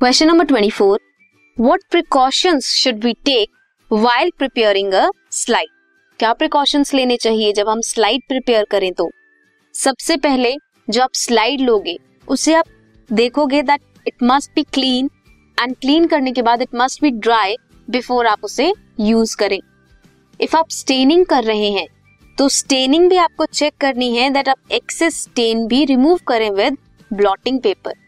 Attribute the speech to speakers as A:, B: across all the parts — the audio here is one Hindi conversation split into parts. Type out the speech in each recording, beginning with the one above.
A: Question number twenty four what precautions should we take while preparing a slide क्या प्रिकॉशंस लेने चाहिए जब हम स्लाइड प्रिपेयर करें तो? सबसे पहले जो आप स्लाइड लोगे, उसे आप देखोगे that it must be clean and clean करने के बाद it must be dry before आप उसे यूज़ करें. इफ़ आप स्टेनिंग कर रहे हैं तो स्टेनिंग भी आपको चेक करनी है दैट आप एक्सेस स्टेन भी रिमूव करें विद ब्लॉटिंग पेपर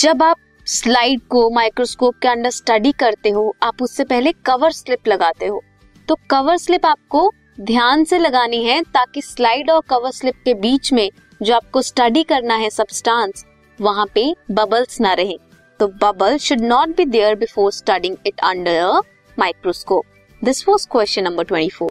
A: जब आप स्लाइड को, माइक्रोस्कोप के अंडर स्टडी करते हो, आप उससे पहले कवर स्लिप लगाते हो। तो कवर स्लिप आपको ध्यान से लगानी है ताकि स्लाइड और कवर स्लिप के बीच में जो आपको स्टडी करना है सब्सटेंस वहाँ पे बबल्स ना रहे। तो bubble should not be there before studying it under microscope this was question number 24